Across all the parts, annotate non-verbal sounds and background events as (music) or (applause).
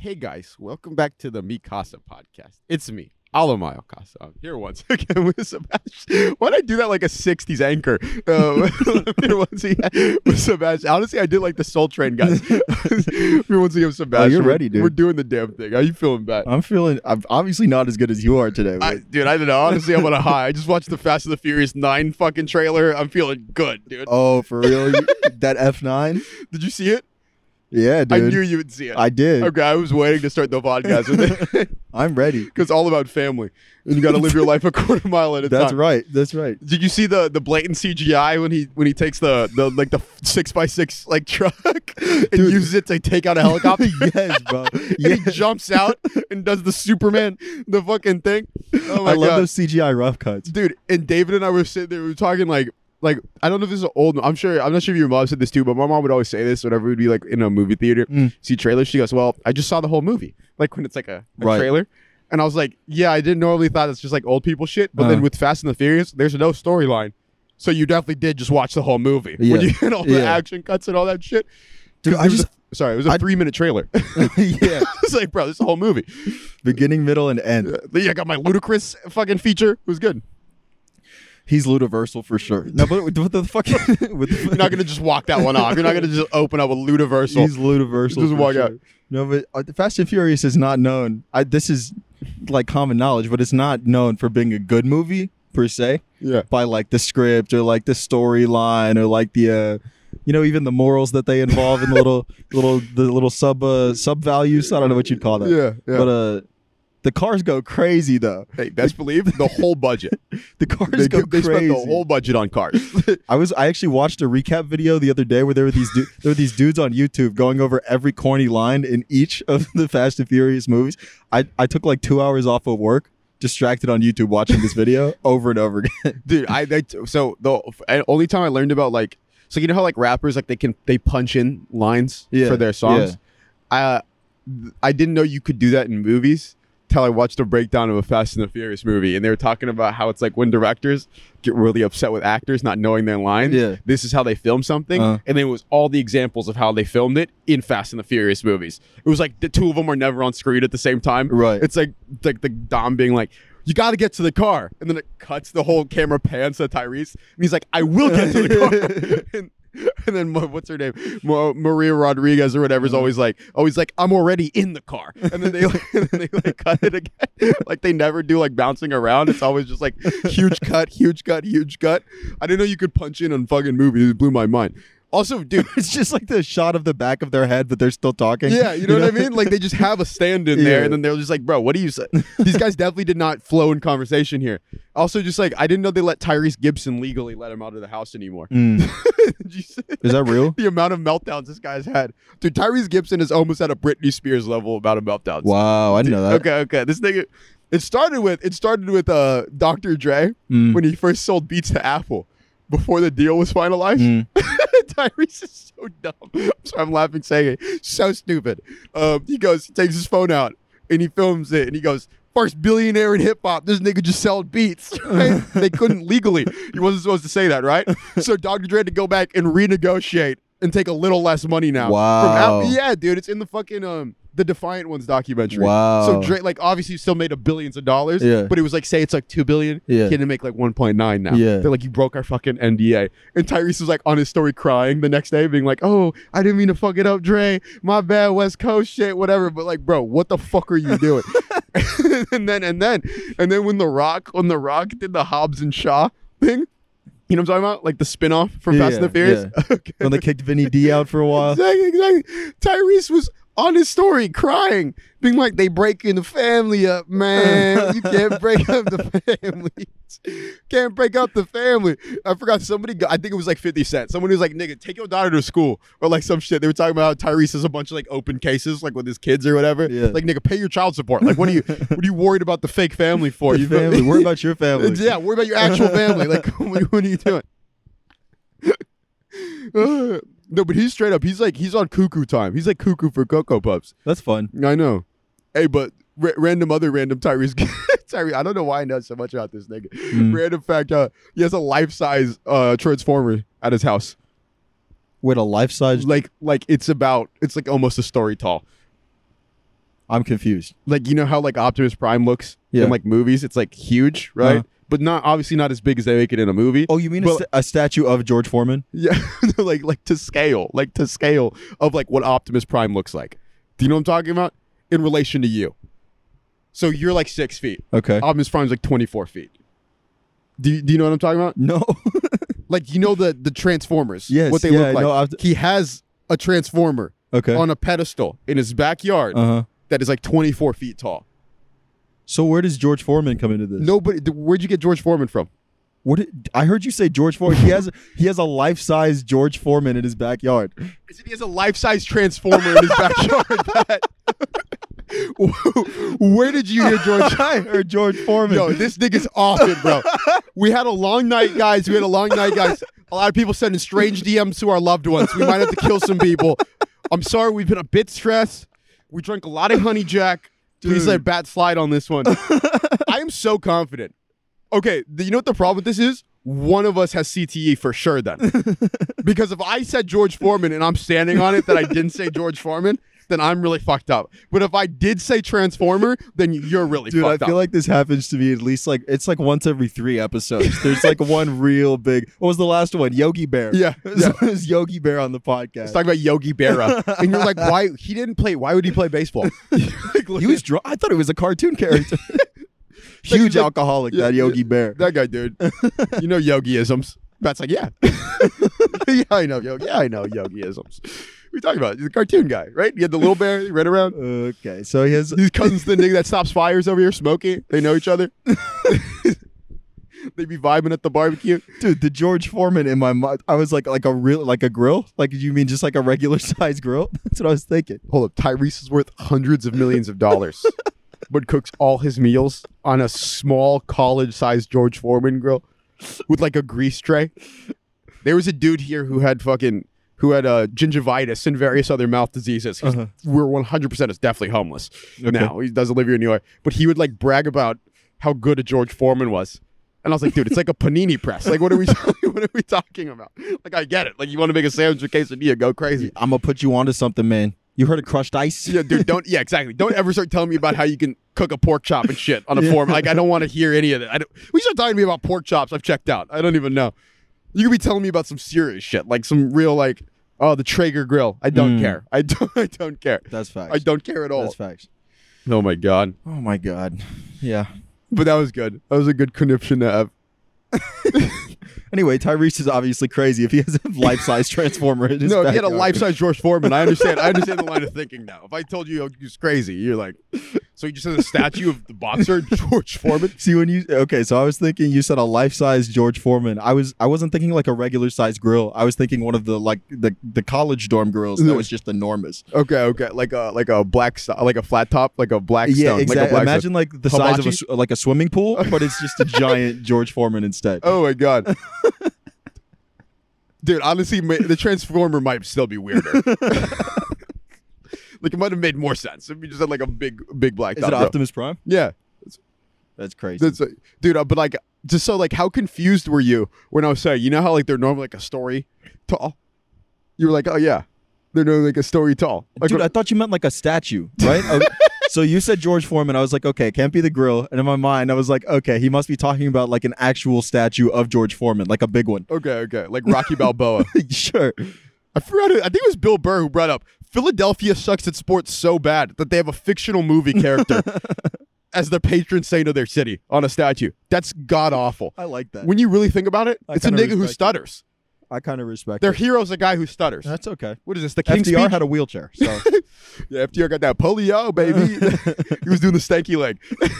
Hey guys, welcome back to the Mikasa podcast. It's me, Alamayo Casa. I'm here once (laughs) again with Sebastian. Why'd I do that like a 60s anchor? (laughs) Um, here once again with Sebastian. Honestly, I did like the Soul Train guys. (laughs) Here once again with Sebastian. you're We're- ready, dude. We're doing the damn thing. How you feeling, Bat? I'm feeling. I'm obviously not as good as you are today. I, dude, I don't know. Honestly, I'm on a high. I just watched the Fast and the Furious 9 fucking trailer. I'm feeling good, dude. oh, for real? That F9? Did you see it? Yeah, I knew you would see it. I did. Okay, I was waiting to start the podcast with it. (laughs) I'm ready. (laughs) Because all about family. And you got to live your life a quarter mile at a That's time. That's right. That's right. Did you see the the blatant CGI when he when he takes the the like the six by six like truck (laughs) and Dude. uses it to take out a helicopter? yes, bro. Yeah. he jumps out and does the Superman the fucking thing. Oh my I love god, those CGI rough cuts. dude! And David and I were sitting there. We were talking like like I don't know if this is old. I'm sure I'm not sure if your mom said this too, but my mom would always say this whenever we'd be like in a movie theater, Mm. see trailers. She goes, "Well, I just saw the whole movie." (laughs) Like when it's like a, a Right. trailer. And I was like, yeah, I didn't normally thought it's just like old people shit, but then Uh. with Fast and the Furious, there's no storyline. So you definitely did just watch the whole movie when you get all the Yeah. action cuts and all that shit. Dude, I just a- sorry, it was a I- three minute trailer. (laughs) yeah, (laughs) it's like, bro, this is the whole movie. beginning, middle, and end. Uh, yeah, I got my ludicrous fucking feature. It was good. He's Ludiversal for sure. No, but with the fucking, with the, (laughs) You're not gonna just walk that one off. You're not gonna just open up with Ludiversal. He's Ludiversal. Just walk sure. out. No, but uh, Fast and Furious is not known. I, this is like common knowledge, but it's not known for being a good movie per se. Yeah. by like the script or like the storyline or like the uh you know even the morals that they involve in the little (laughs) little the little sub uh sub values i don't know what you'd call that Yeah, yeah. but uh the cars go crazy though. Hey, best believe the whole budget. (laughs) the cars they go they crazy spent the whole budget on cars. (laughs) i was i actually watched a recap video the other day where there were these du- there were these dudes on youtube going over every corny line in each of the fast and furious movies. I i took like two hours off of work distracted on youtube watching this video (laughs) over and over again. Dude i they, so the only time i learned about like so you know how like rappers like they can they punch in lines Yeah, for their songs? I uh, i didn't know you could do that in movies till i watched a breakdown of a fast and the furious movie and they were talking about how it's like when directors get really upset with actors not knowing their lines Yeah. this is how they film something Uh. and then it was all the examples of how they filmed it in fast and the furious movies it was like the two of them are never on screen at the same time Right. it's like like the Dom being like, "You got to get to the car," and then it cuts the whole camera pans to Tyrese, and he's like, "I will get to the car." (laughs) and, (laughs) and then what's her name, Ma- Maria Rodriguez or whatever, is mm-hmm. always like, always like, "I'm already in the car," and then they like, (laughs) and then they like (laughs) cut it again, like they never do like bouncing around. It's always just like huge cut, huge cut, huge cut. I didn't know you could punch in on fucking movies. It blew my mind. Also, dude, (laughs) It's just like the shot of the back of their head, but they're still talking. Yeah, you know, what I mean? Like they just (laughs) have a stand in there, and then they're just like, "Bro, what do you say?" (laughs) These guys definitely did not flow in conversation here. Also, just like I didn't know they let Tyrese Gibson legally let him out of the house anymore. Mm. You Is that real? the amount of meltdowns this guy's had? Dude, Tyrese Gibson is almost at a Britney Spears level about of meltdowns. Wow, I didn't know that. Okay, okay. This nigga. It started with it started with uh Dr. Dre Mm. when he first sold beats to Apple before the deal was finalized. Mm. (laughs) Tyrese is so dumb. I'm sorry, I'm laughing saying it. So stupid. Um, he goes, he takes his phone out and he films it and he goes, First billionaire in hip hop. This nigga just sold beats. (laughs) Right? they couldn't (laughs) legally. He wasn't supposed to say that, right? So Dr. Dre had to go back and renegotiate and take a little less money now. Wow. Apple. Yeah, dude. It's in the fucking um the Defiant Ones documentary. Wow. So Dre like obviously still made a billions of dollars. Yeah. But it was like say it's like two billion. Yeah. He had to make like one point nine now. Yeah. They're like you broke our fucking NDA. And Tyrese was like on his story crying the next day, being like, "Oh, I didn't mean to fuck it up, Dre. My bad, West Coast shit, whatever." But like, bro, what the fuck are you doing? (laughs) (laughs) and then and then and then when the Rock when the Rock did the Hobbs and Shaw thing. You know what I'm talking about? Like the spin-off from Yeah, Fast and the Furious? Okay. (laughs) When they kicked Vinny D out for a while. Exactly, exactly. Tyrese was on his story crying, being like, they breaking the family up, man. You can't (laughs) break up the families. Can't break up the family. I forgot somebody, got, I think it was like 50 Cent. Someone was like, nigga, take your daughter to school. Or like some shit. They were talking about how Tyrese has a bunch of like open cases, like with his kids or whatever. Yeah. Like, nigga, pay your child support. Like, what are you, (laughs) what are you worried about the fake family for? The You family. Worry about your family. Yeah, worry about your actual family. Like, what, (laughs) what are you doing? No, but he's straight up. He's like he's on cuckoo time. He's like cuckoo for Cocoa Puffs. That's fun. I know. Hey, but ra- random other random Tyrese. (laughs) Tyrese. I don't know why I know so much about this nigga. Mm. Random fact. Uh, he has a life size uh transformer at his house. With a life size. Like like it's about it's like almost a story tall. I'm confused. Like you know how like Optimus Prime looks Yeah. in like movies? It's like huge, right? Uh-huh. But not obviously not as big as they make it in a movie. Oh, you mean a, But- sta- a statue of George Foreman? Yeah, (laughs) like like to scale, like to scale of like what Optimus Prime looks like. Do you know what I'm talking about? In relation to you. So you're like six feet. Okay. Optimus Prime's like 24 feet. Do you, do you know what I'm talking about? no. (laughs) Like you know the the Transformers. Yes, What they yeah, look like. no, I've- he has a Transformer okay. on a pedestal in his backyard Uh huh. that is like 24 feet tall. So where does George Foreman come into this? Nobody. Where'd you get George Foreman from? What did, I heard you say George Foreman. He has he has a life size George Foreman in his backyard. He has a life-size transformer in his backyard. (laughs) Where did you hear George? (laughs) I heard George Foreman. Yo, this nigga's off it, bro. We had a long night, guys. We had a long night, guys. A lot of people sending strange DMs to our loved ones. We might have to kill some people. I'm sorry, we've been a bit stressed. We drank a lot of honey jack. Please Dude. let bat slide on this one. (laughs) I am so confident. Okay, th- you know what the problem with this is? One of us has CTE for sure then. (laughs) because if I said George Foreman and I'm standing on it that I didn't say George Foreman, then I'm really fucked up. But if I did say Transformer, then you're really Dude, I fucked feel like this happens to me at least like it's like once every three episodes. There's like (laughs) one real big. What was the last one? Yogi Bear. Yeah, (laughs) It was, yeah. it was Yogi Bear on the podcast. Let's talk about Yogi Berra. and you're like, why? He didn't play. Why would he play baseball? (laughs) Like, he was drunk. I thought it was a cartoon character. Huge like- alcoholic, yeah, that Yogi Bear. that guy, dude. You know Yogiisms. Pat's like, yeah. yeah, I know Yogi. Yeah, I know Yogiisms. What are you talking about? He's a cartoon guy, right? He had the little bear. He ran around. Okay, so he has. His cousin's the nigga that stops fires over here smoking. They know each other. (laughs) (laughs) they be vibing at the barbecue. Dude, the George Foreman in my mind. I was like, like a real, like a grill. Like, you mean just like a regular (laughs) size grill? That's what I was thinking. Hold up. Tyrese is worth hundreds of millions of dollars, but cooks all his meals on a small college sized George Foreman grill with like a grease tray. There was a dude here who had fucking who had uh, gingivitis and various other mouth diseases. Uh-huh. We're one hundred percent is definitely homeless now. He doesn't live here in New York, but he would like brag about how good a George Foreman was. And I was like, dude, it's like a panini press. Like, what are we, (laughs) what are we talking about? Like, I get it. Like, you want to make a sandwich or quesadilla, go crazy. I'm gonna put you onto something, man. You heard of crushed ice? Yeah, dude, don't. Yeah, exactly. Don't ever start telling me about how you can cook a pork chop and shit on a Yeah. form. Like, I don't want to hear any of that. I don't, we start talking to me about pork chops. I've checked out. I don't even know. You could be telling me about some serious shit, like some real, like, oh, the Traeger grill. I don't Mm. care. I don't. (laughs) I don't care. That's facts. I don't care at all. That's facts. Oh my god. Oh my god. Yeah. But that was good. That was a good conniption to have. (laughs) Anyway, Tyrese is obviously crazy if he has a (laughs) life-size transformer in his No, if you had a life-size George Foreman, I understand. I understand the line of thinking now. If I told you oh, he was crazy, you're like, so he just has a statue of the boxer (laughs) George Foreman. See when you okay, so I was thinking you said a life-size George Foreman. I was I wasn't thinking like a regular size grill. I was thinking one of the like the the college dorm grills that was (laughs) just enormous. Okay, okay, like a like a black like a flat top, like a black Yeah, stone, like exactly. black Imagine like the size of a like a swimming pool, but it's just a giant George Foreman instead. Oh my god, dude! Honestly, the transformer might still be weirder. (laughs) like it might have made more sense if you just had like a big big black Is it. Optimus Prime? Yeah, That's crazy. that's like, dude. Uh, but like, just so like, how confused were you when I was saying, you know how like they're normally like a story tall? You were like, oh yeah, they're normally like a story tall. Like, Dude, I thought you meant like a statue, right? (laughs) So you said George Foreman. I was like, okay, can't be the grill. And in my mind, I was like, okay, he must be talking about like an actual statue of George Foreman, like a big one. okay, okay, like Rocky Balboa. (laughs) sure. I forgot. I think it was Bill Burr who brought up Philadelphia sucks at sports so bad that they have a fictional movie character (laughs) as the patron saint of their city on a statue. That's god awful. I like that. When you really think about it, I it's a nigga who stutters. I kind of respect Their it. hero's a guy who stutters. That's okay. What is this? The FDR Speech? had a wheelchair, so (laughs) yeah, FDR got that polio, baby. (laughs) he was doing the stanky leg. (laughs)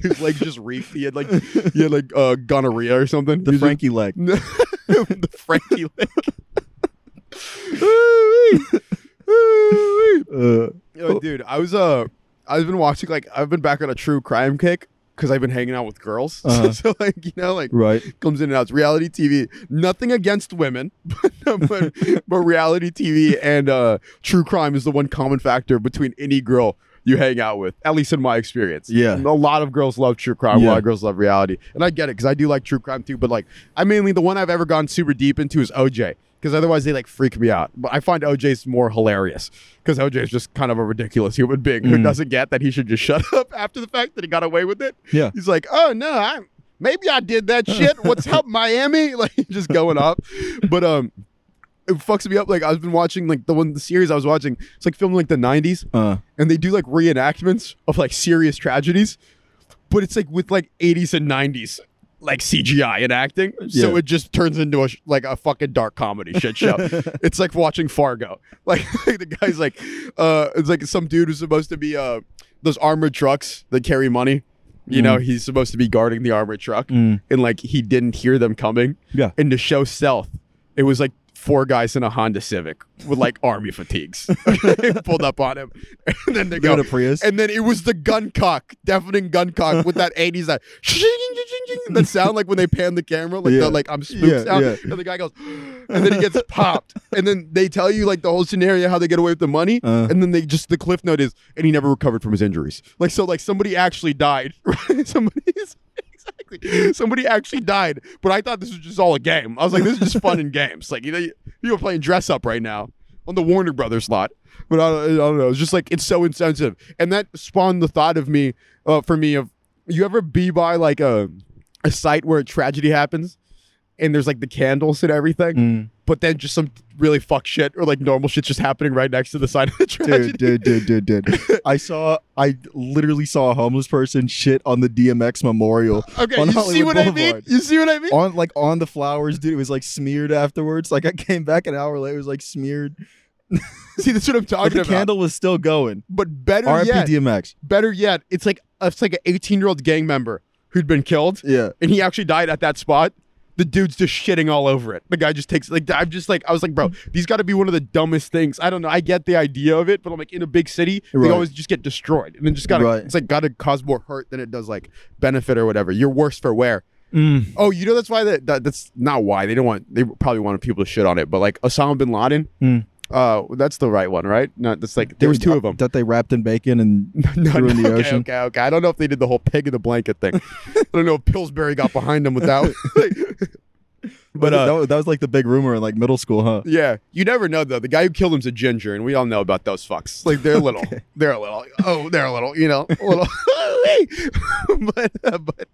His legs just reeked. He had like he had like uh, gonorrhea or something. the Frankie leg. the Frankie leg. Uh, Yo, dude, I was uh, I've been watching like I've been back on a true crime kick because I've been hanging out with girls. (laughs) Uh-huh. so like you know like right. comes in and out. It's reality TV. Nothing against women, (laughs) but, but but reality TV and uh, true crime is the one common factor between any girl you hang out with, at least in my experience. Yeah. A lot of girls love true crime, a lot of girls love reality. And I get it because I do like true crime too, but like I mainly the one I've ever gone super deep into is OJ. Because otherwise they like freak me out. But I find OJ's more hilarious. Because OJ is just kind of a ridiculous human being who Mm. doesn't get that he should just (laughs) shut up after the fact that he got away with it. Yeah. He's like, oh no, I maybe I did that (laughs) shit. What's up, Miami? (laughs) Like just going up. But um it fucks me up. Like I've been watching like the one the series I was watching, it's like filmed in, like the nineties Uh, and they do like reenactments of like serious tragedies, but it's like with like 80s and 90s like CGI and acting. So Yeah. it just turns into a like a fucking dark comedy shit show. (laughs) it's like watching Fargo. (laughs) Like, the guy's like uh it's like some dude who's supposed to be uh those armored trucks that carry money. You know, he's supposed to be guarding the armored truck Mm. and like he didn't hear them coming. Yeah. And to show stealth, it was like four guys in a Honda Civic with like (laughs) army fatigues (laughs) pulled up on him. And then they go, Prius. and then it was the gun cock, deafening gun cock with that 80s that that sound like when they pan the camera, like Yeah. the like I'm spooked Yeah, sound. yeah. And the guy goes, and then he gets popped. And then they tell you like the whole scenario how they get away with the money. Uh. and then they just the cliff note is, and he never recovered from his injuries. Like so, like somebody actually died. (laughs) Right? Somebody is exactly (laughs) somebody actually died. But I thought this was just all a game. I was like, this is just fun and (laughs) games. Like you know, people are playing dress up right now on the Warner Brothers lot. But I, I don't know. It's just like it's so insensitive, and that spawned the thought of me, uh, for me, of you ever be by like a a site where a tragedy happens, and there's like the candles and everything, Mm. but then just some really fuck shit or like normal shit's just happening right next to the side of the tragedy. dude, dude, dude, dude, dude. (laughs) I saw, I literally saw a homeless person shit on the DMX memorial Okay, you see Hollywood what I mean? You see what I mean? on like on the flowers, dude. It was like smeared afterwards. Like I came back an hour later, it was like smeared. (laughs) see, that's what I'm But talking the about. The candle was still going. but better R.I.P. yet, DMX. better yet, it's like it's like an 18 year old gang member who'd been killed, Yeah. and he actually died at that spot. The dude's just shitting all over it. The guy just takes like I'm just like I was like, bro, these got to be one of the dumbest things. I don't know. I get the idea of it, but I'm like in a big city, Right. they always just get destroyed, and then just gotta Right. it's like gotta cause more hurt than it does like benefit or whatever. You're worse for wear. Mm. Oh, you know that's why that, that that's not why they don't want they probably wanted people to shit on it, but like Osama bin Laden, Mm. Uh, that's the right one, right? No, that's like there was two of them. that they wrapped in bacon and No, (laughs) threw in the okay, ocean. Okay, okay. I don't know if they did the whole pig in the blanket thing. (laughs) I don't know if Pillsbury got behind them with that. (laughs) but that, uh, was, that was like the big rumor in like middle school, huh? yeah, you never know though. The guy who killed him's a ginger, and we all know about those fucks. Like they're (laughs) little, Okay. they're a little. Oh, they're a little. You know, a little. (laughs) (laughs) but uh, but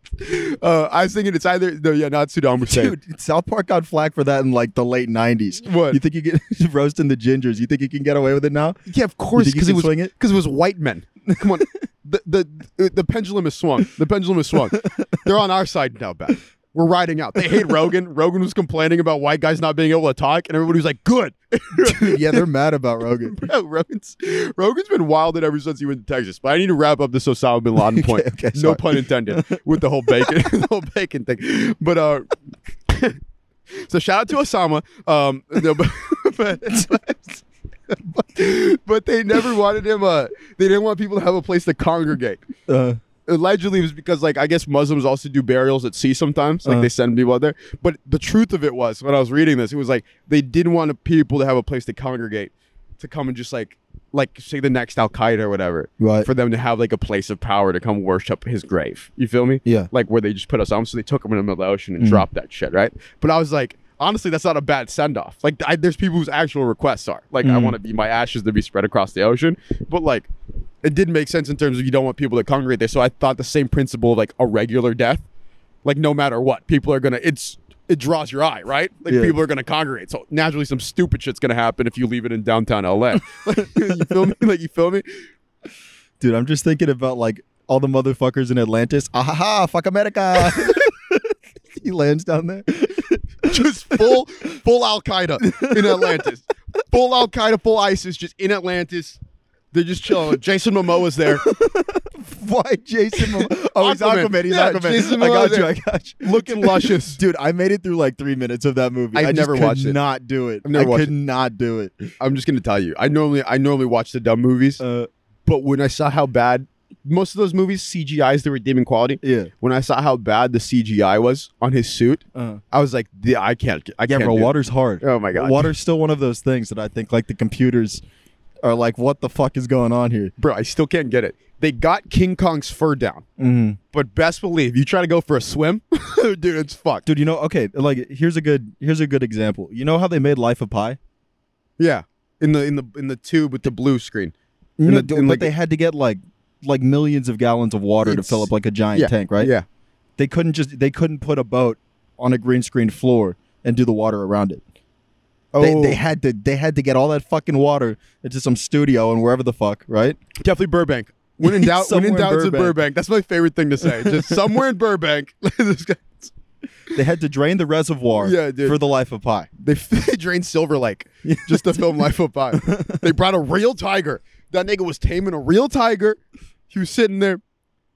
uh, I was thinking it's either no, yeah, not Saddam Hussein. Dude, South Park got flack for that in like the late '90s. What? You think you get roasting the gingers? You think you can get away with it now? Yeah, of course, because it was swing it? because it was white men. Come on, the, the the pendulum is swung. The pendulum is swung. They're on our side now, Beth. We're riding out. They hate Rogan. (laughs) Rogan was complaining about white guys not being able to talk, and everybody was like, "Good." Dude, yeah, they're mad about (laughs) Rogan. Bro, Rogan's Rogan's been wilded ever since he went to Texas. But I need to wrap up this Osama bin Laden (laughs) point. Okay, okay, no pun intended with the whole bacon, the whole bacon thing. But uh, so shout out to Osama. Um, no, but, but, but, but they never wanted him. Uh, they didn't want people to have a place to congregate. Uh, Allegedly, it was because like I guess Muslims also do burials at sea sometimes. Like Uh-huh. they send people out there. But the truth of it was, when I was reading this, it was like they didn't want people to have a place to congregate, to come and just like like say the next Al Qaeda or whatever, right. for them to have like a place of power to come worship his grave. You feel me? yeah. Like where they just put us on. So they took him in the middle of the ocean and Mhm. dropped that shit, right? But I was like, honestly, that's not a bad send off. Like I, there's people whose actual requests are like, I Mhm. want to be my ashes to be spread across the ocean, but like. It didn't make sense in terms of you don't want people to congregate there. So I thought the same principle of like a regular death, like no matter what, people are gonna. It's it draws your eye, right? Like Yeah. people are gonna congregate. So naturally, some stupid shit's gonna happen if you leave it in downtown LA. Like, (laughs) you feel me? Like you feel me? Dude, I'm just thinking about like all the motherfuckers in Atlantis. Ah ha ha, fuck America. (laughs) he lands down there. (laughs) just full full Al Qaeda in Atlantis. Full Al Qaeda, full ISIS, just in Atlantis. They're just chilling. Jason Momoa's there, (laughs) Why Jason? Momoa? Oh, he's Aquaman. Aquaman. He's Yeah, Aquaman. Jason I got Momoa's you. I got you. looking luscious. (laughs) Dude, I made it through like three minutes of that movie. I've I just never watched it. Not do it. I've never I watched could it. not do it. I'm just gonna tell you. I normally I normally watch the dumb movies, Uh, but when I saw how bad most of those movies CGI is the redeeming quality. yeah. When I saw how bad the CGI was on his suit, Uh, I was like, "Yeah, I can't. I yeah, can't." bro. do it." Water's hard. Oh my god. Water's still one of those things that I think like the computers are like, "What the fuck is going on here?" Bro, I still can't get it. They got King Kong's fur down, Mm-hmm. but best believe you try to go for a swim, (laughs) dude, it's fucked. Dude, you know, okay, like here's a good here's a good example. You know how they made Life of Pi? Yeah, in the in the in the tube with the blue screen. In know, the- in but like- they had to get like like millions of gallons of water to fill up like a giant yeah, tank, right? Yeah, They couldn't just they couldn't put a boat on a green screen floor and do the water around it. Oh, They, they had to they had to get all that fucking water into some studio and wherever the fuck, right? definitely Burbank. (laughs) When in doubt, when in doubt, Burbank. Burbank. That's my favorite thing to say. Just (laughs) somewhere in Burbank. (laughs) They had to drain the reservoir Yeah, dude. for the Life of Pi. they, they drained Silver Lake just to film Life of Pi. They brought a real tiger. That nigga was taming a real tiger. He was sitting there.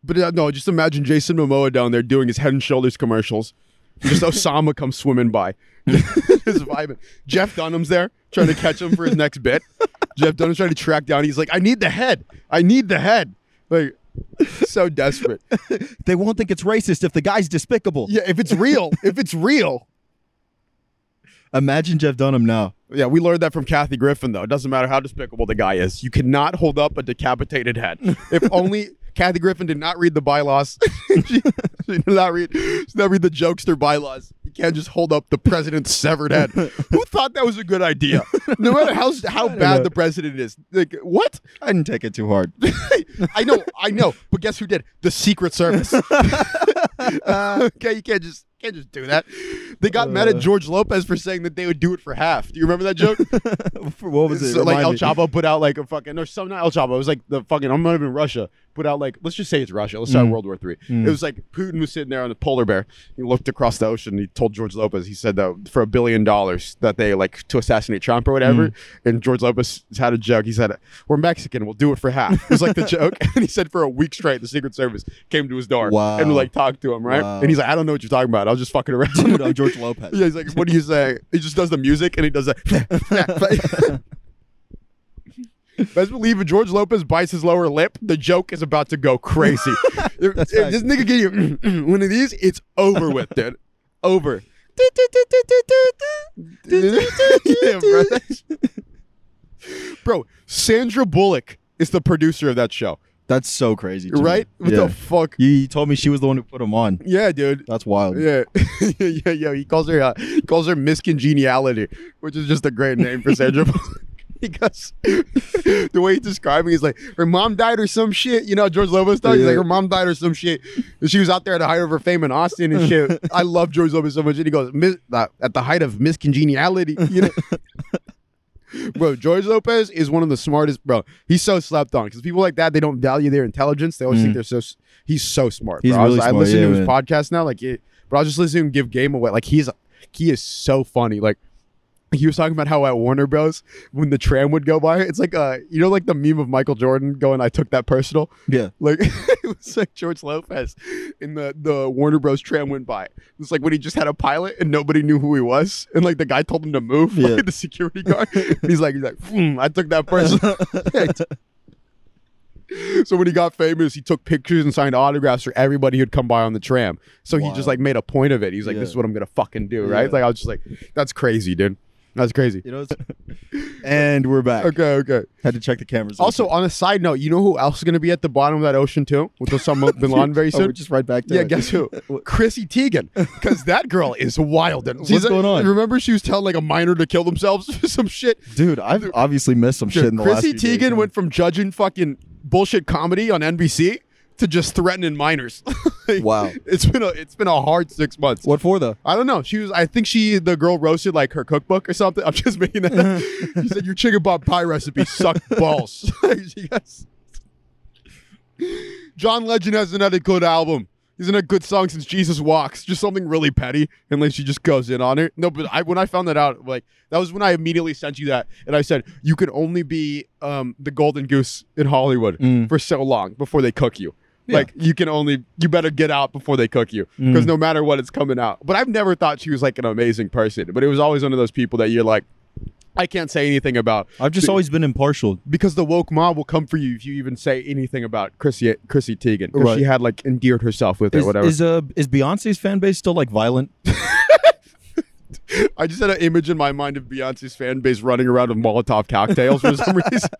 But uh, no, just imagine Jason Momoa down there doing his Head and Shoulders commercials. Just Osama comes swimming by. (laughs) Vibing. Jeff Dunham's there trying to catch him for his next bit. Jeff Dunham's trying to track down. He's like, I need the head. I need the head. Like, so desperate. (laughs) They won't think it's racist if the guy's despicable. Yeah, if it's real, if it's real. Imagine Jeff Dunham now. Yeah, we learned that from Kathy Griffin, though. It doesn't matter how despicable the guy is. You cannot hold up a decapitated head. if (laughs) only Kathy Griffin did not read the bylaws. she, she did not read, she did not read the jokester bylaws. Can't just hold up the president's severed head. (laughs) Who thought that was a good idea? No matter how how (laughs) bad the president is. Like, what? I didn't take it too hard. (laughs) I know, I know, but guess who did? The Secret Service. okay, you can't just can't just do that. They got mad at Uh. George Lopez for saying that they would do it for half. Do you remember that joke? what was it? So, like El. Chapo put out like a fucking or some not El Chapo. It was like the fucking I'm not even Russia. Put out like let's just say it's Russia. Let's start Mm. World War Three. Mm. It was like Putin was sitting there on the polar bear. He looked across the ocean. He told George Lopez. He said that for a billion dollars that they like to assassinate Trump or whatever. Mm. And George Lopez had a joke. He said, "We're Mexican. We'll do it for half." It was like the (laughs) joke. and he said for a week straight, the Secret Service came to his door Wow. and like talked to him, right? Wow. And he's like, "I don't know what you're talking about. I was just fucking around." Dude, I'm George Lopez. (laughs) Yeah, he's like, what do you say? He just does the music and he does that. (laughs) Best believe if George Lopez bites his lower lip, the joke is about to go crazy. (laughs) if, if this nigga get you (clears throat) one of these, it's over with, dude. Over. (laughs) Yeah, bro. Bro, Sandra Bullock is the producer of that show, That's so crazy. me. right? What yeah. the fuck? You, you told me she was the one who put him on. Yeah, dude. That's wild. Yeah, (laughs) yeah, yeah. He calls her, uh, he calls her Miss Congeniality, which is just a great name for Sandra Bullock. Because (laughs) the way he's describing, he's like, her mom died or some shit. You know, George Lopez stuff. He's like, her mom died or some shit. And she was out there at the height of her fame in Austin and shit. (laughs) I love George Lopez so much. And he goes, Miss, at the height of Miss Congeniality, You know. (laughs) Bro, George Lopez is one of the smartest. Bro, he's so slept on because people like that they don't value their intelligence. They always think Mm. they're so. He's so smart. He's bro. I, was- really I listen yeah, to his man. podcast now, like, it, but I was just listening to him give game away. Like he's he is so funny. Like he was talking about how at Warner Bros. when the tram would go by, it's like uh you know like the meme of Michael Jordan going, "I took that personal." Yeah. Like (laughs) it was like George Lopez in the the Warner Bros. tram went by. It was like when he just had a pilot and nobody knew who he was, and like the guy told him to move, (laughs) Yeah. like the security guard. he's like, he's like, "Hmm, I took that person. (laughs) so when he got famous, he took pictures and signed autographs for everybody who'd come by on the tram. So he just like made a point of it. He's like, Yeah. this is what I'm gonna fucking do, right? Yeah. Like I was just like, that's crazy, dude. That's crazy. You know. (laughs) And we're back. Okay, okay. Had to check the cameras. Also, on a side note, you know who else is gonna be at the bottom of that ocean too, with Osama bin Laden very soon? oh, we're soon? just right back to Yeah, it. guess who? (laughs) Chrissy Teigen, because (laughs) that girl is wild. And What's going on? Remember, she was telling like a minor to kill themselves for some shit. Dude, I've obviously missed some shit in the Chrissy last few Teigen days, went from judging fucking bullshit comedy on NBC to just threatening minors. (laughs) Like, Wow. it's been a it's been a hard six months. What for though? I don't know. She was. I think she the girl roasted like her cookbook or something. (laughs) I'm just making that. (laughs) she said your chicken pot pie recipe sucked balls. John Legend has another good album. He's in a good song since Jesus Walks. Just something really petty, and like she just goes in on it. No, but I when I found that out, like that was when I immediately sent you that, and I said you can only be um, the golden goose in Hollywood Mm. for so long before they cook you. Yeah. Like you can only you better get out before they cook you because Mm. no matter what, it's coming out. But I've never thought she was like an amazing person. But it was always one of those people that you're like, I can't say anything about I've just Be- always been impartial. because the woke mob will come for you if you even say anything about Chrissy Chrissy Teigen because Right. she had like endeared herself with it, Is, whatever. is uh is Beyonce's fan base still like violent? (laughs) I just had an image in my mind of Beyonce's fan base running around with Molotov cocktails for some (laughs) reason.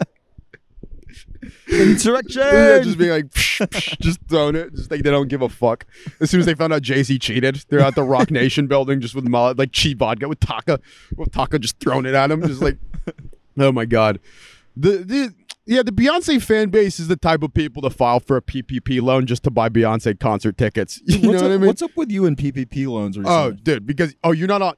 Insurrection. Yeah, just being like, psh, psh, just throwing it, just like they don't give a fuck. As soon as they found out Jay Z cheated, they're at the Roc Nation building just with Molly, like cheap vodka with Taka, with Taka just throwing it at him, just like, oh my god, the the. Yeah, the Beyonce fan base is the type of people to file for a PPP loan just to buy Beyonce concert tickets. (laughs) You what's know up, what I mean? What's up with you and PPP loans oh, recently? Oh, dude, because oh, you're not on.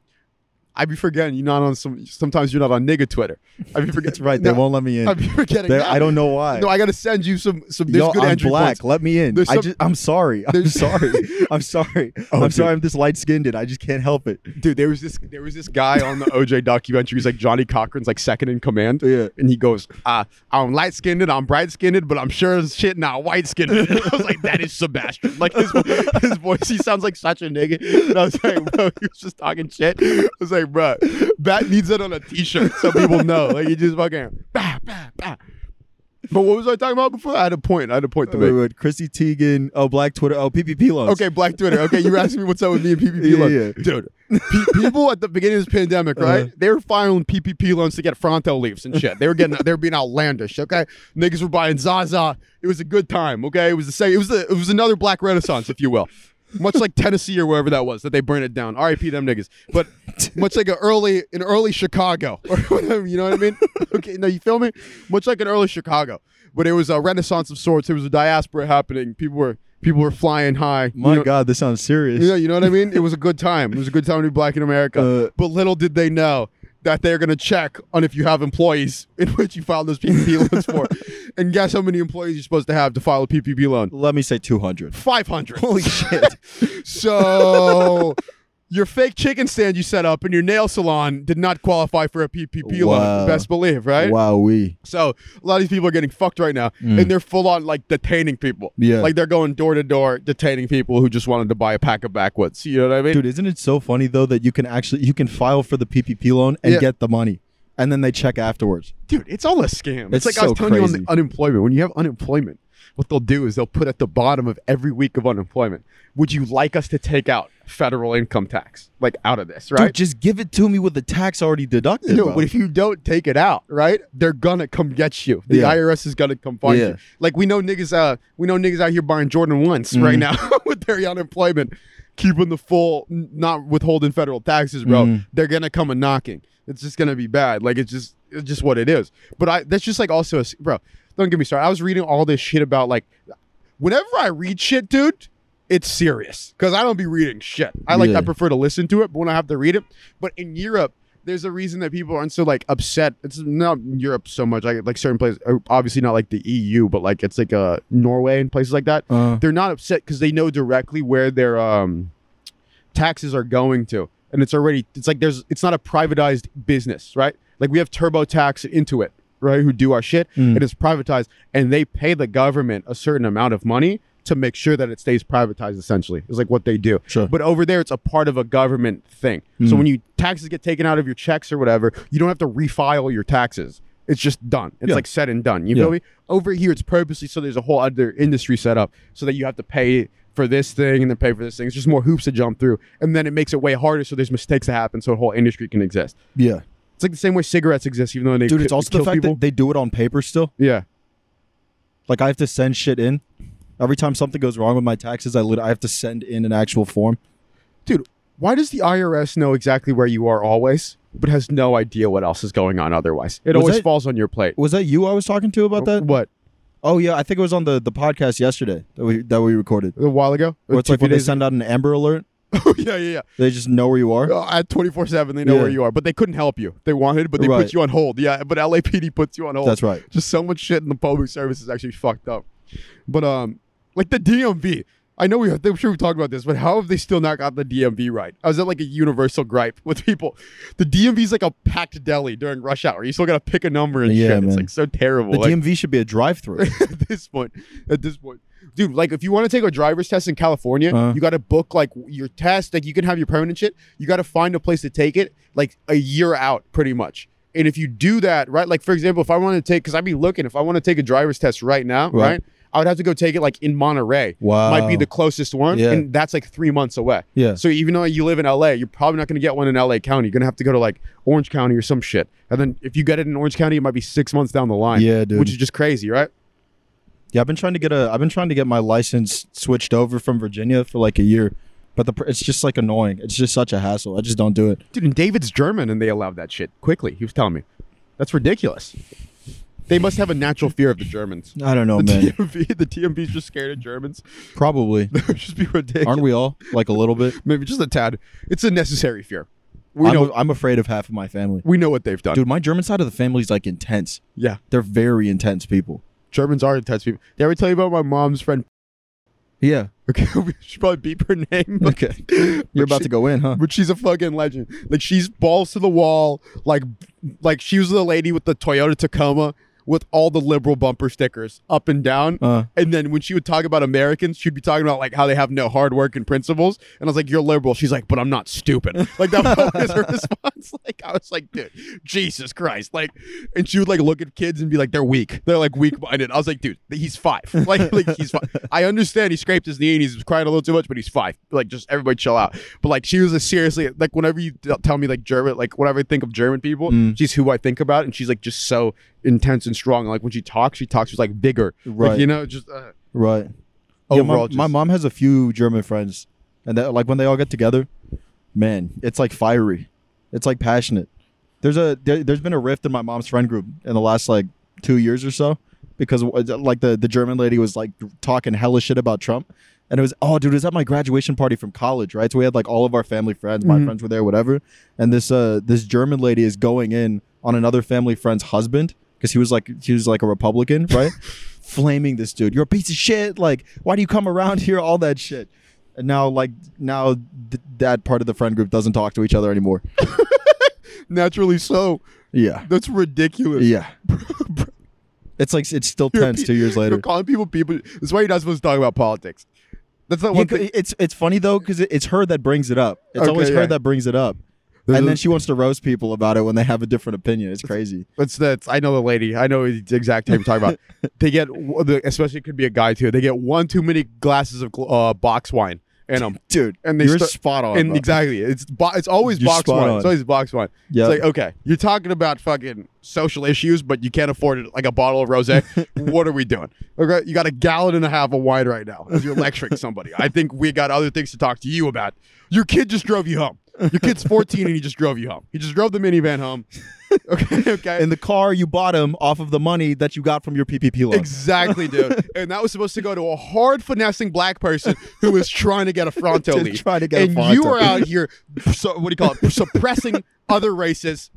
I be forgetting you're not on some. Sometimes you're not on nigga Twitter. I be forgetting. That's (laughs) right. They No, won't let me in. I be forgetting. They-. I don't know why. No, I gotta send you some. Some. There's Yo, good I'm entry black. points. Let me in. There's I some- just, I'm sorry. I'm There's- sorry. (laughs) I'm sorry. Oh, I'm dude. sorry. I'm this light skinned. I just can't help it. Dude, there was this. There was this guy on the OJ documentary. He's like Johnnie Cochran's like second in command. Yeah. And he goes, uh, "I'm light skinned, I'm bright skinned, but I'm sure as shit not white skinned." (laughs) I was like, "That is Sebastian." Like his his voice, he sounds like such a nigga. And I was like, "Bro, he was just talking shit." I was like, "Bro, Bat needs it on a t-shirt so people know." Like he just fucking bah, bah, bah. But what was I talking about before? I had a point. I had a point to Wait, make. wait, Chrissy Teigen. Oh, Black Twitter. Oh, PPP loans. Okay, Black Twitter. Okay, you were asking me what's up with me and PPP Yeah, loans. yeah. Dude, pe- people at the beginning of this pandemic, right? Uh-huh. They were filing PPP loans to get Fronto leaves and shit. They were getting, they were being outlandish. Okay, niggas were buying Zaza. It was a good time. Okay, it was the same. It was the, it was another Black Renaissance, if you will. Much like Tennessee or wherever that was that they burned it down. R.I.P. them niggas. But much like an early, an early Chicago (laughs) or whatever. You know what I mean? Okay, no, you feel me? Much like an early Chicago, but it was a renaissance of sorts. It was a diaspora happening. People were people were flying high. My You know- God, this sounds serious. you know, you know what I mean? It was a good time. It was a good time to be black in America. Uh, but little did they know that they're going to check on if you have employees (laughs) in which you filed those PPP (laughs) loans for. And guess how many employees you're supposed to have to file a PPP loan? Let me say 200. 500. Holy shit. (laughs) So your fake chicken stand you set up in your nail salon did not qualify for a PPP Wow. loan. Best believe, right? Wow, we. So a lot of these people are getting fucked right now, mm. and they're full on like detaining people. Yeah. like they're going door to door detaining people who just wanted to buy a pack of backwoods. You know what I mean? Dude, isn't it so funny though that you can actually you can file for the PPP loan and Yeah. get the money, and then they check afterwards. Dude, it's all a scam. It's, It's like I was so telling you on the unemployment. When you have unemployment, what they'll do is they'll put at the bottom of every week of unemployment, would you like us to take out federal income tax? Like out of this, right? Dude, just give it to me with the tax already deducted. no, bro. but if you don't take it out, right, they're gonna come get you. The Yeah. IRS is gonna come find Yeah. you. Like we know niggas, uh, we know niggas out here buying Jordan ones right now (laughs) with their unemployment, keeping the full, not withholding federal taxes, bro. Mhm. They're gonna come a knocking. It's just gonna be bad. Like it's just, it's just what it is. But I, that's just like also, a bro. Don't get me started. I was reading all this shit about like, whenever I read shit, dude. It's serious because I don't be reading shit. I like Yeah. I prefer to listen to it, but when I have to read it, but in Europe, there's a reason that people aren't so like upset. It's not Europe so much. Like like certain places, uh, obviously not like the EU, but like it's like uh Norway and places like that. Uh, They're not upset because they know directly where their um taxes are going to, and it's already it's like there's it's not a privatized business, right? Like we have TurboTax and Intuit, right, who do our shit. Mm. It is privatized, and they pay the government a certain amount of money to make sure that it stays privatized. Essentially, is like what they do. Sure. But over there, it's a part of a government thing. So Mm. when you taxes get taken out of your checks or whatever, you don't have to refile your taxes. It's just done. It's Yeah. like said and done. You Yeah. feel me? Over here, it's purposely so there's a whole other industry set up so that you have to pay for this thing and then pay for this thing. It's just more hoops to jump through, and then it makes it way harder. So there's mistakes that happen, so a whole industry can exist. yeah, It's like the same way cigarettes exist, even though they dude. It's also the fact people. that they do it on paper still. yeah, Like I have to send shit in. Every time something goes wrong with my taxes, I lit- I have to send in an actual form. dude. Why does the IRS know exactly where you are always, but has no idea what else is going on otherwise? It Was always that- falls on your plate. Was that you I was talking to about that? What? Oh yeah, I think it was on the, the podcast yesterday that we that we recorded. A while ago? Where it's like when they send out an Amber Alert, Oh (laughs) yeah, yeah, yeah. they just know where you are. Uh, at 24 7 they know Yeah. where you are but they couldn't help you they wanted but they Right. put you on hold yeah but lapd puts you on hold That's right. just so much shit in the public service is actually fucked up but um like the dmv i know we i'm sure we talked about this but how have they still not got the dmv right? I was at like a universal gripe with people? The dmv is like a packed deli during rush hour. You still gotta pick a number and Yeah, shit it's like so terrible. The Like, DMV should be a drive-through. (laughs) at this point at this point. Dude like if you want to take a driver's test in california Uh-huh. you got to book like your test like you can have your permanent shit. You got to find a place to take it like a year out pretty much. And if you do that right like for example if i want to take because i'd be looking if i want to take a driver's test right now right, Right. I would have to go take it like in monterey Wow. might be the closest one Yeah. and that's like three months away Yeah. so even though you live in LA, you're probably not going to get one in LA County. You're going to have to go to like Orange County or some shit. And then if you get it in Orange County, it might be six months down the line. Yeah, dude. Which is just crazy, right? Yeah, I've been trying to get a. I've been trying to get my license switched over from Virginia for like a year, but the it's just like annoying. It's just such a hassle. I just don't do it. Dude, and David's German and they allowed that shit quickly. He was telling me. That's ridiculous. They must have a natural fear of the Germans. I don't know, the man. TMV, (laughs) the TMV's just scared of Germans. Probably. (laughs) That would just be ridiculous. Aren't we all? Like a little bit. Maybe just a tad. It's a necessary fear. We I'm, know. I'm afraid of half of my family. we know what they've done. Dude, my German side of the family is like intense. Yeah, They're very intense people. Germans are intense people. Did I ever tell you about my mom's friend? Yeah. (laughs) Okay, we should probably beep her name. Okay. You're about she- to go in, huh? But she's a fucking legend. Like she's balls to the wall. Like, like she was the lady with the Toyota Tacoma with all the liberal bumper stickers up and down. Uh, And then when she would talk about Americans, she'd be talking about like how they have no hard work and principles. And I was like, "You're liberal." She's like, "But I'm not stupid." Like that was her (laughs) response. Like I was like, "Dude, Jesus Christ!" Like, and she would like look at kids and be like, "They're weak. They're like weak minded." I was like, "Dude, he's five. (laughs) Like, like he's five. I understand he scraped his knee and he's crying a little too much, but he's five. Like, just everybody chill out." But like, she was a seriously like whenever you tell me like German, like whenever I think of German people, Mm. she's who I think about, and she's like just so intense and strong. Like when she talks, she talks with like vigor. Like, Right. you know, just. Uh, right. Yeah, my, Overall, my mom has a few German friends, and that, like when they all get together, man, it's like fiery. It's like passionate. There's a there, there's been a rift in my mom's friend group in the last like two years or so because uh, like the the German lady was like talking hella shit about Trump. And it was, oh, dude, it was at my graduation party from college, right? So we had like all of our family friends, my Mhm. friends were there, whatever. And this uh this German lady is going in on another family friend's husband because he was like he was like a Republican, (laughs) right? Flaming this dude, you're a piece of shit. Like, why do you come around (laughs) here? All that shit. And now, like, now th- that part of the friend group doesn't talk to each other anymore. (laughs) naturally so. Yeah, That's ridiculous. yeah. It's like it's still You're tense pe- two years later. You're calling people people. That's why you're not supposed to talk about politics. That's not Yeah, one thing. it's it's funny though because it, it's her that brings it up. It's Okay, always yeah. her that brings it up, And then she wants to roast people about it when they have a different opinion. It's crazy. That's that's. I know the lady. I know the exact type you're talking about. (laughs) They get, especially it could be a guy too. They get one too many glasses of uh, box wine in them, Dude, and they you're start, spot on. and bro. exactly, it's bo- it's always You're box wine. on. It's always box wine. Yeah. It's like okay, you're talking about fucking social issues, but you can't afford it, like a bottle of rosé. (laughs) what are we doing? Okay, you got a gallon and a half of wine right now you're lecturing (laughs) somebody. I think we got other things to talk to you about. Your kid just drove you home. Your kid's 14 and he just drove you home. He just drove the minivan home. (laughs) Okay, okay. in the car you bought him off of the money that you got from your PPP loan. Exactly, dude. (laughs) and that was supposed to go to a hard finessing black person who was trying to get a Fronto leaf. trying to get a and you are out here, so, what do you call it? Suppressing other races.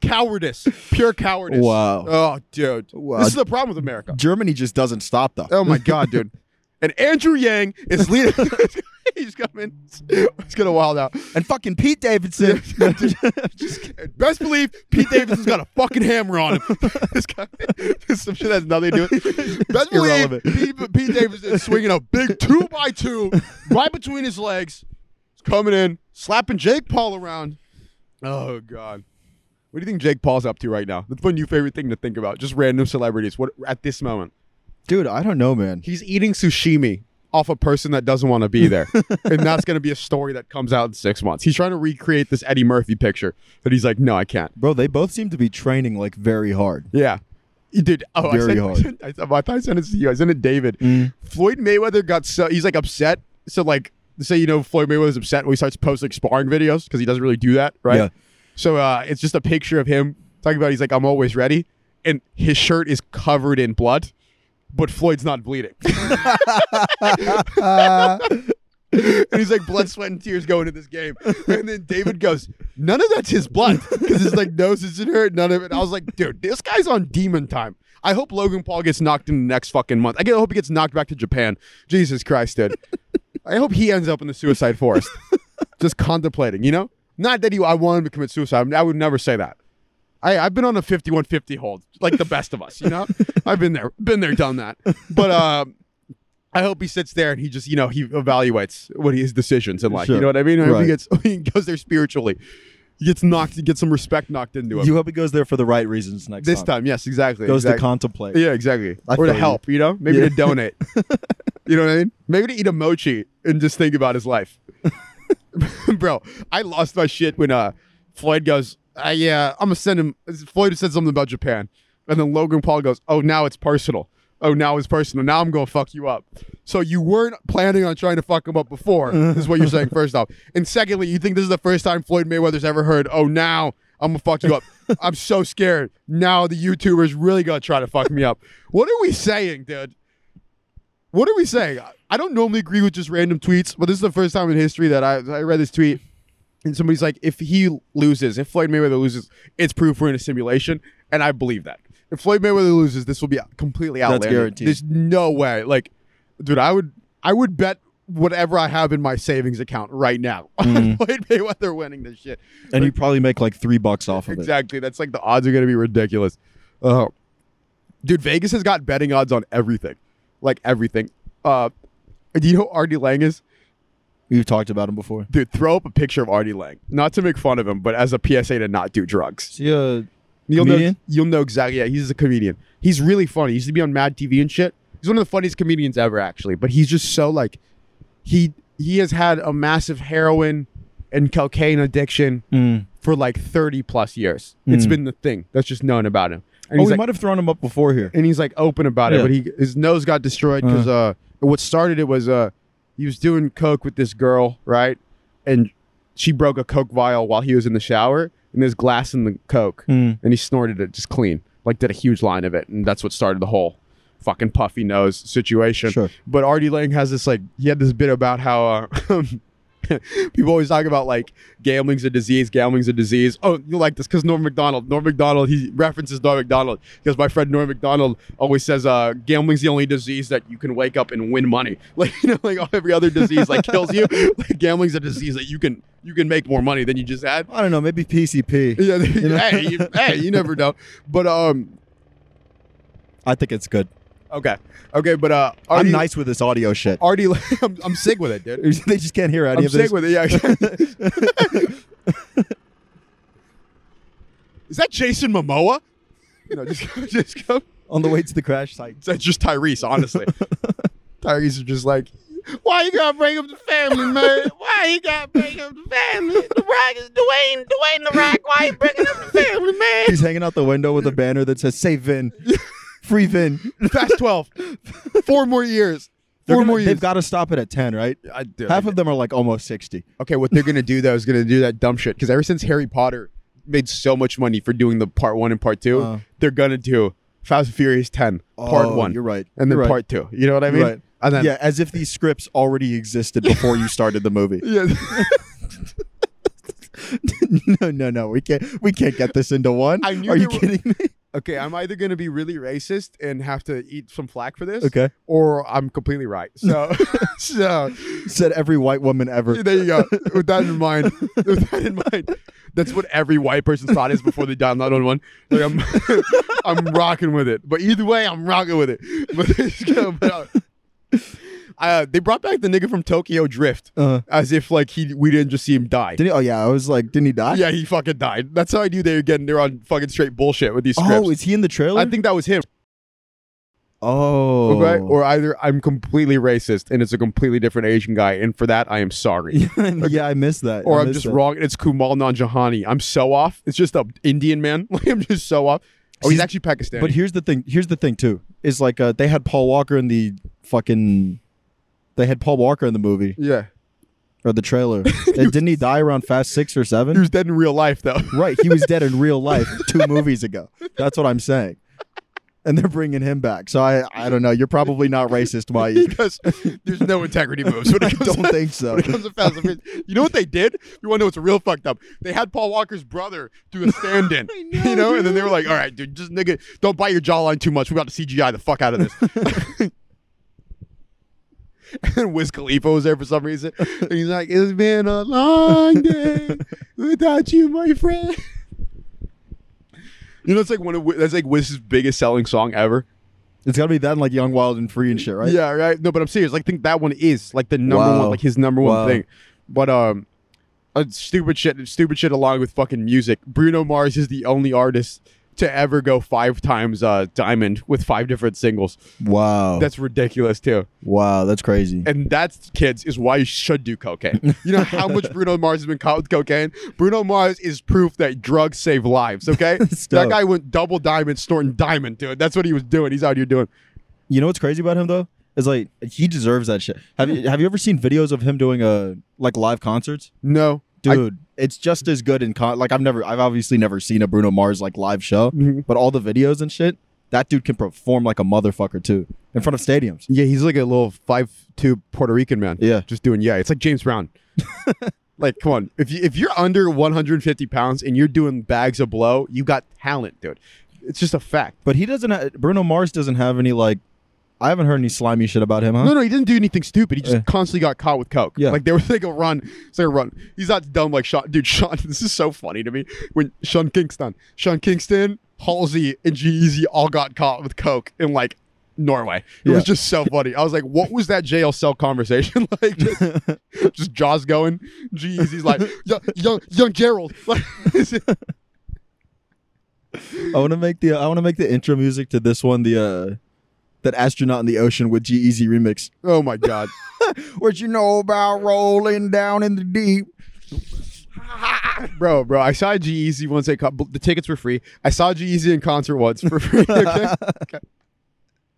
Cowardice, pure cowardice. Wow. Oh, dude. Wow. This is the problem with America. Germany just doesn't stop though. Oh my god, dude. (laughs) And Andrew Yang is leading. (laughs) He's coming. It's gonna wild out. And fucking Pete Davidson. (laughs) (laughs) Just. Best believe Pete Davidson's got a fucking hammer on him. this guy, some shit has nothing to do with it. Best believe irrelevant. Pete, Pete Davidson swinging a big two by two right between his legs. He's coming in, slapping Jake Paul around. Oh god. What do you think Jake Paul's up to right now? That's one new favorite thing to think about. Just random celebrities. What at this moment? Dude, I don't know, man. He's eating sashimi off a person that doesn't want to be there. (laughs) and that's going to be a story that comes out in six months. He's trying to recreate this Eddie Murphy picture but he's like, no, I can't. Bro, they both seem to be training like very hard. Yeah. Dude, oh, Very I, (laughs) hard. I, sent, I thought I sent it to you. I sent it to David. Mm. Floyd Mayweather got so, he's like upset. So, like, say, you know, Floyd Mayweather's upset when he starts posting sparring videos because he doesn't really do that, right? Yeah. So, uh, it's just a picture of him talking about, he's like, I'm always ready. And his shirt is covered in blood, but Floyd's not bleeding. (laughs) and he's like blood, sweat, and tears going to this game. And then David goes, "None of that's his blood because his like nose isn't hurt. None of it." I was like, "Dude, this guy's on demon time." I hope Logan Paul gets knocked in the next fucking month. I hope he gets knocked back to Japan. Jesus Christ, dude. I hope he ends up in the suicide forest, just contemplating. You know, not that he. I want him to commit suicide. I would never say that. I, I've been on a 51-50 hold, like the best of us, you know? (laughs) I've been there, been there, done that. But um, I hope he sits there and he just, you know, he evaluates what his decisions in life. You know what I mean? I hope he gets (laughs) he goes there spiritually. He gets knocked, he gets some respect knocked into him. You hope he goes there for the right reasons next this time. This time, yes, exactly. Goes exactly. to contemplate. Yeah, exactly. I or to feel you. help, you know? Maybe Yeah. to donate. (laughs) you know what I mean? Maybe to eat a mochi and just think about his life. Bro, I lost my shit when uh Floyd goes, uh, yeah, I'm gonna send him Floyd said something about Japan. And then Logan Paul goes, Oh, now it's personal. Oh, now it's personal. Now I'm gonna fuck you up. So you weren't planning on trying to fuck him up before. (laughs) is what you're saying. First off, and secondly, you think this is the first time Floyd Mayweather's ever heard? Oh, now I'm gonna fuck you up. (laughs) I'm so scared. Now the YouTuber's really gonna try to fuck me up. What are we saying, dude? What are we saying? I- I don't normally agree with just random tweets, but this is the first time in history that I, I read this tweet and somebody's like, if he loses, if Floyd Mayweather loses, it's proof we're in a simulation, and I believe that. If Floyd Mayweather loses, this will be completely outlandish. guaranteed. There's no way. Like, dude, I would, I would bet whatever I have in my savings account right now (laughs) on Mm. Floyd Mayweather winning this shit. And you probably make like three bucks off of it. Exactly. That's like the odds are going to be ridiculous. Uh, dude, Vegas has got betting odds on everything, like everything. Uh, do you know who Artie Lange is? We've talked about him before. Dude, throw up a picture of Artie Lange. Not to make fun of him, but as a PSA to not do drugs. Is he a You'll know, Comedian? you'll know exactly. Yeah, he's a comedian. He's really funny. He used to be on Mad TV and shit. He's one of the funniest comedians ever, actually. But he's just so like, he he has had a massive heroin and cocaine addiction Mm. for like thirty plus years. It's been the thing that's just known about him. And Oh, we like, might have thrown him up before here. and he's like open about it, but he his nose got destroyed because uh, what started it was uh, he was doing coke with this girl, right, and she broke a coke vial while he was in the shower, and there's glass in the coke, Mm. and he snorted it just clean, like did a huge line of it, and that's what started the whole fucking puffy nose situation. Sure. But Artie Lange has this like he had this bit about how uh, (laughs) (laughs) people always talk about like gambling's a disease, gambling's a disease. Oh, you like this because Norm Macdonald. Norm Macdonald, he references Norm Macdonald because my friend Norm Macdonald always says uh, gambling's the only disease that you can wake up and win money. (laughs) Like you know, like every other disease like kills you. (laughs) Like gambling's a disease that you can you can make more money than you just had. I don't know. Maybe PCP. Yeah, know? hey, you, hey, you never know. But um, I think it's good. Okay, okay, but uh, I'm nice with this audio shit. Artie, (laughs) I'm, I'm sick with it, dude. (laughs) they just can't hear any I'm of this. sick with it. Yeah. (laughs) Is that Jason Momoa? You know, just just go. On the way to the crash site. That's just Tyrese, honestly. Tyrese is just like, why you gotta bring up the family, man? Why you gotta bring up the family? The Rock is Dwayne, Dwayne the Rock. Why you bringing up the family, man? He's hanging out the window with a banner that says "Save Vin, free Vin." Fast twelve. (laughs) Four more years. Four gonna- more years. They've got to stop it at ten, right? I, dude, Half of them are like almost sixty. Okay, what they're gonna do though is gonna do that dumb shit because ever since Harry Potter made so much money for doing the part one and part two, Uh. they're gonna do Fast and Furious ten part one. You're right. and then right. part two. You know what I mean? right. And then yeah, as if these scripts already existed before you started the movie. (laughs) yeah. (laughs) no, no, no. We can't. We can't get this into one. I knew Are you were- kidding me? Okay, I'm either gonna be really racist and have to eat some flack for this, Okay. or I'm completely right. So, (laughs) (laughs) so Said every white woman ever. there you go. (laughs) With that in mind, with that in mind, that's what every white person's thought is before they dial 911. Like I'm, I'm rocking with it. But either way, I'm rocking with it. But, but, uh, uh, they brought back the nigga from Tokyo Drift Uh, as if like he we didn't just see him die. did he? Oh yeah, I was like, didn't he die? Yeah, he fucking died. That's how I knew they were getting they're on fucking straight bullshit with these scripts. Oh, is he in the trailer? I think that was him. Oh. Okay, or either I'm completely racist and it's a completely different Asian guy, and for that I am sorry. (laughs) yeah, I missed that. or I I'm just that. wrong. It's Kumail Nanjiani. I'm so off. It's just a Indian man. (laughs) Like I'm just so off. Oh, he's See, actually Pakistani. But here's the thing. Here's the thing too. Is like uh, they had Paul Walker in the fucking. They had Paul Walker in the movie yeah, or the trailer. (laughs) and didn't he die around Fast Six or Seven? he was dead in real life though. (laughs) right. He was dead in real (laughs) life two movies ago. That's what I'm saying. And they're bringing him back. So I I don't know. You're probably not racist, Mike. because there's no integrity moves when I it comes don't to, think so. when it comes to Fast and Furious. You know what they did? You want to know what's real fucked up? They had Paul Walker's brother do a stand-in. you know, and then they were like, "All right, dude, just nigga, don't bite your jawline too much. We got to CGI the fuck out of this." (laughs) and Wiz Khalifa was there for some reason. And he's like, "It's been a long day without you, my friend." You know, it's like one of that's like Wiz's biggest selling song ever. It's got to be that and like Young, Wild, and Free and shit, right? Yeah, right. No, but I'm serious. Like, I think that one is like the number Wow. one, like his number one Wow. thing. But um, uh, stupid shit, stupid shit. Along with fucking music, Bruno Mars is the only artist to ever go five times uh diamond with five different singles. Wow. That's ridiculous too. wow. That's crazy. And that's kids is why you should do cocaine. You know how much (laughs) Bruno Mars has been caught with cocaine. Bruno Mars is proof that drugs save lives. Okay, (laughs) that guy went double diamond, snorting diamond, dude. That's what he was doing. He's out here doing. You know what's crazy about him though? Is like he deserves that shit. Have you have you ever seen videos of him doing a like live concerts? No, I- Dude, it's just as good in con like I've never I've obviously never seen a Bruno Mars like live show, Mhm. but all the videos and shit, that dude can perform like a motherfucker too in front of stadiums. yeah, he's like a little five two Puerto Rican man. Yeah. just doing yeah. It's like James Brown. (laughs) like, come on, if you if you're under 150 pounds and you're doing bags of blow, you got talent, dude. It's just a fact. But he doesn't ha- Bruno Mars doesn't have any like I haven't heard any slimy shit about him, huh? No, no, he didn't do anything stupid. He just Yeah. constantly got caught with coke. Yeah. like they were (laughs) like a run, it's like a run. He's not dumb like Sean. Dude, Sean, (laughs) this is so funny to me. When Sean Kingston, Sean Kingston, Halsey, and G-Eazy all got caught with coke in like Norway. It was just so funny. I was like, what was that jail cell conversation (laughs) like? Just, just jaws going. G-Eazy's like, young, young, young Gerald. Like, I want to make the I want to make the intro music to this one the uh that astronaut in the ocean with G-Eazy remix. oh my god. (laughs) What you know about rolling down in the deep? (laughs) bro, bro. I saw G-Eazy once. They co- the tickets were free. I saw G-Eazy in concert once for free. Okay? (laughs) okay.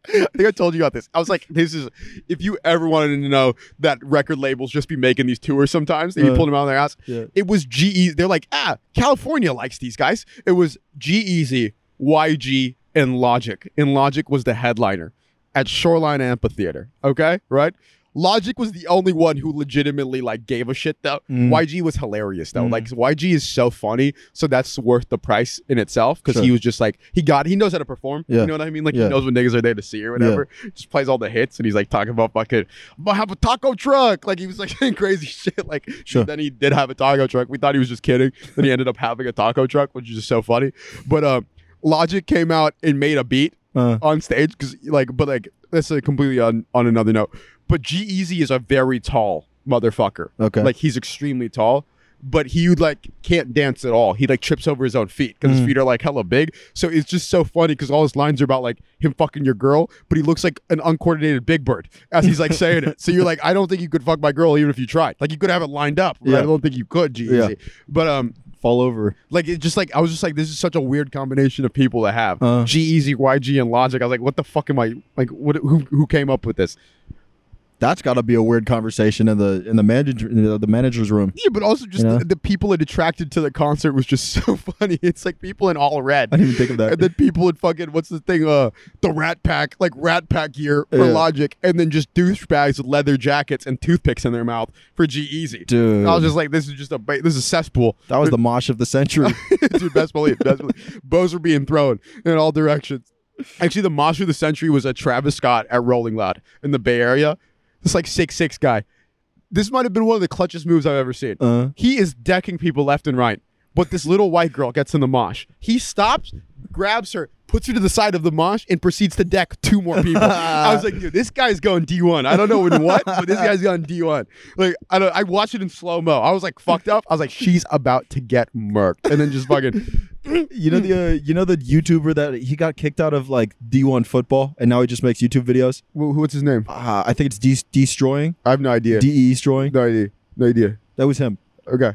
I think I told you about this. I was like, this is if you ever wanted to know that record labels just be making these tours sometimes, they be Uh. pulling them out of their ass. Yeah. It was G-Eazy. They're like, ah, California likes these guys. It was G-Eazy, YG, and Logic. And Logic was the headliner at Shoreline Amphitheater. Okay, right? Logic was the only one who legitimately like gave a shit though. Mm. YG was hilarious though. Mm. Like YG is so funny, so that's worth the price in itself because he was just like he got he knows how to perform. Yeah. You know what I mean? Like Yeah. he knows when niggas are there to see or whatever. Just plays all the hits and he's like talking about fucking I'm gonna have a taco truck. Like he was like (laughs) saying crazy shit. Like Sure. then he did have a taco truck. We thought he was just kidding. Then he ended up having a taco truck, which is just so funny. But um Logic came out and made a beat Uh, on stage because like but like that's a completely on on another note. But g-eazy is a very tall motherfucker. Okay. like he's extremely tall but he would like can't dance at all. He like trips over his own feet because Mm. his feet are like hella big. So it's just so funny because all his lines are about like him fucking your girl but he looks like an uncoordinated big bird as he's like saying it. So you're like i don't think you could fuck my girl even if you tried. Like you could have it lined up Yeah. i don't think you could g-eazy. But um fall over. like it just like I was just like this is such a weird combination of people to have. Uh. G-Eazy, YG, and Logic. I was like, what the fuck am I like? What who who came up with this? That's got to be a weird conversation in the in the manager in the, manager's room. Yeah, but also just Yeah. the, the people it attracted to the concert was just (laughs) so funny. It's like people in all red. I didn't even think of that. And then people in fucking what's the thing? Uh, the Rat Pack, like Rat Pack gear for Yeah. Logic, and then just douchebags with leather jackets and toothpicks in their mouth for G-Eazy. Dude, I was just like, this is just a ba- this is a cesspool. that was the (laughs) mosh of the century. (laughs) Dude, best believe, best believe. Bows were being thrown in all directions. Actually, the mosh of the century was a Travis Scott at Rolling Loud in the Bay Area. This like six six guy. This might have been one of the clutchest moves I've ever seen. uh, He is decking people left and right, but this little white girl gets in the mosh. He stops, grabs her, puts her to the side of the mosh, and proceeds to deck two more people. I was like, (laughs) dude, this guy's going D1. I don't know in what, but this guy's going D1. Like, I don't. I watched it in slow mo. I was like fucked up. I was like, she's about to get murked, and then just fucking. (clears throat) you know the uh, you know the YouTuber that he got kicked out of like D1 football and now he just makes YouTube videos. Wh- What's his name? Uh, I think it's de- destroying, I have no idea. de destroying. no idea. No idea. That was him. Okay.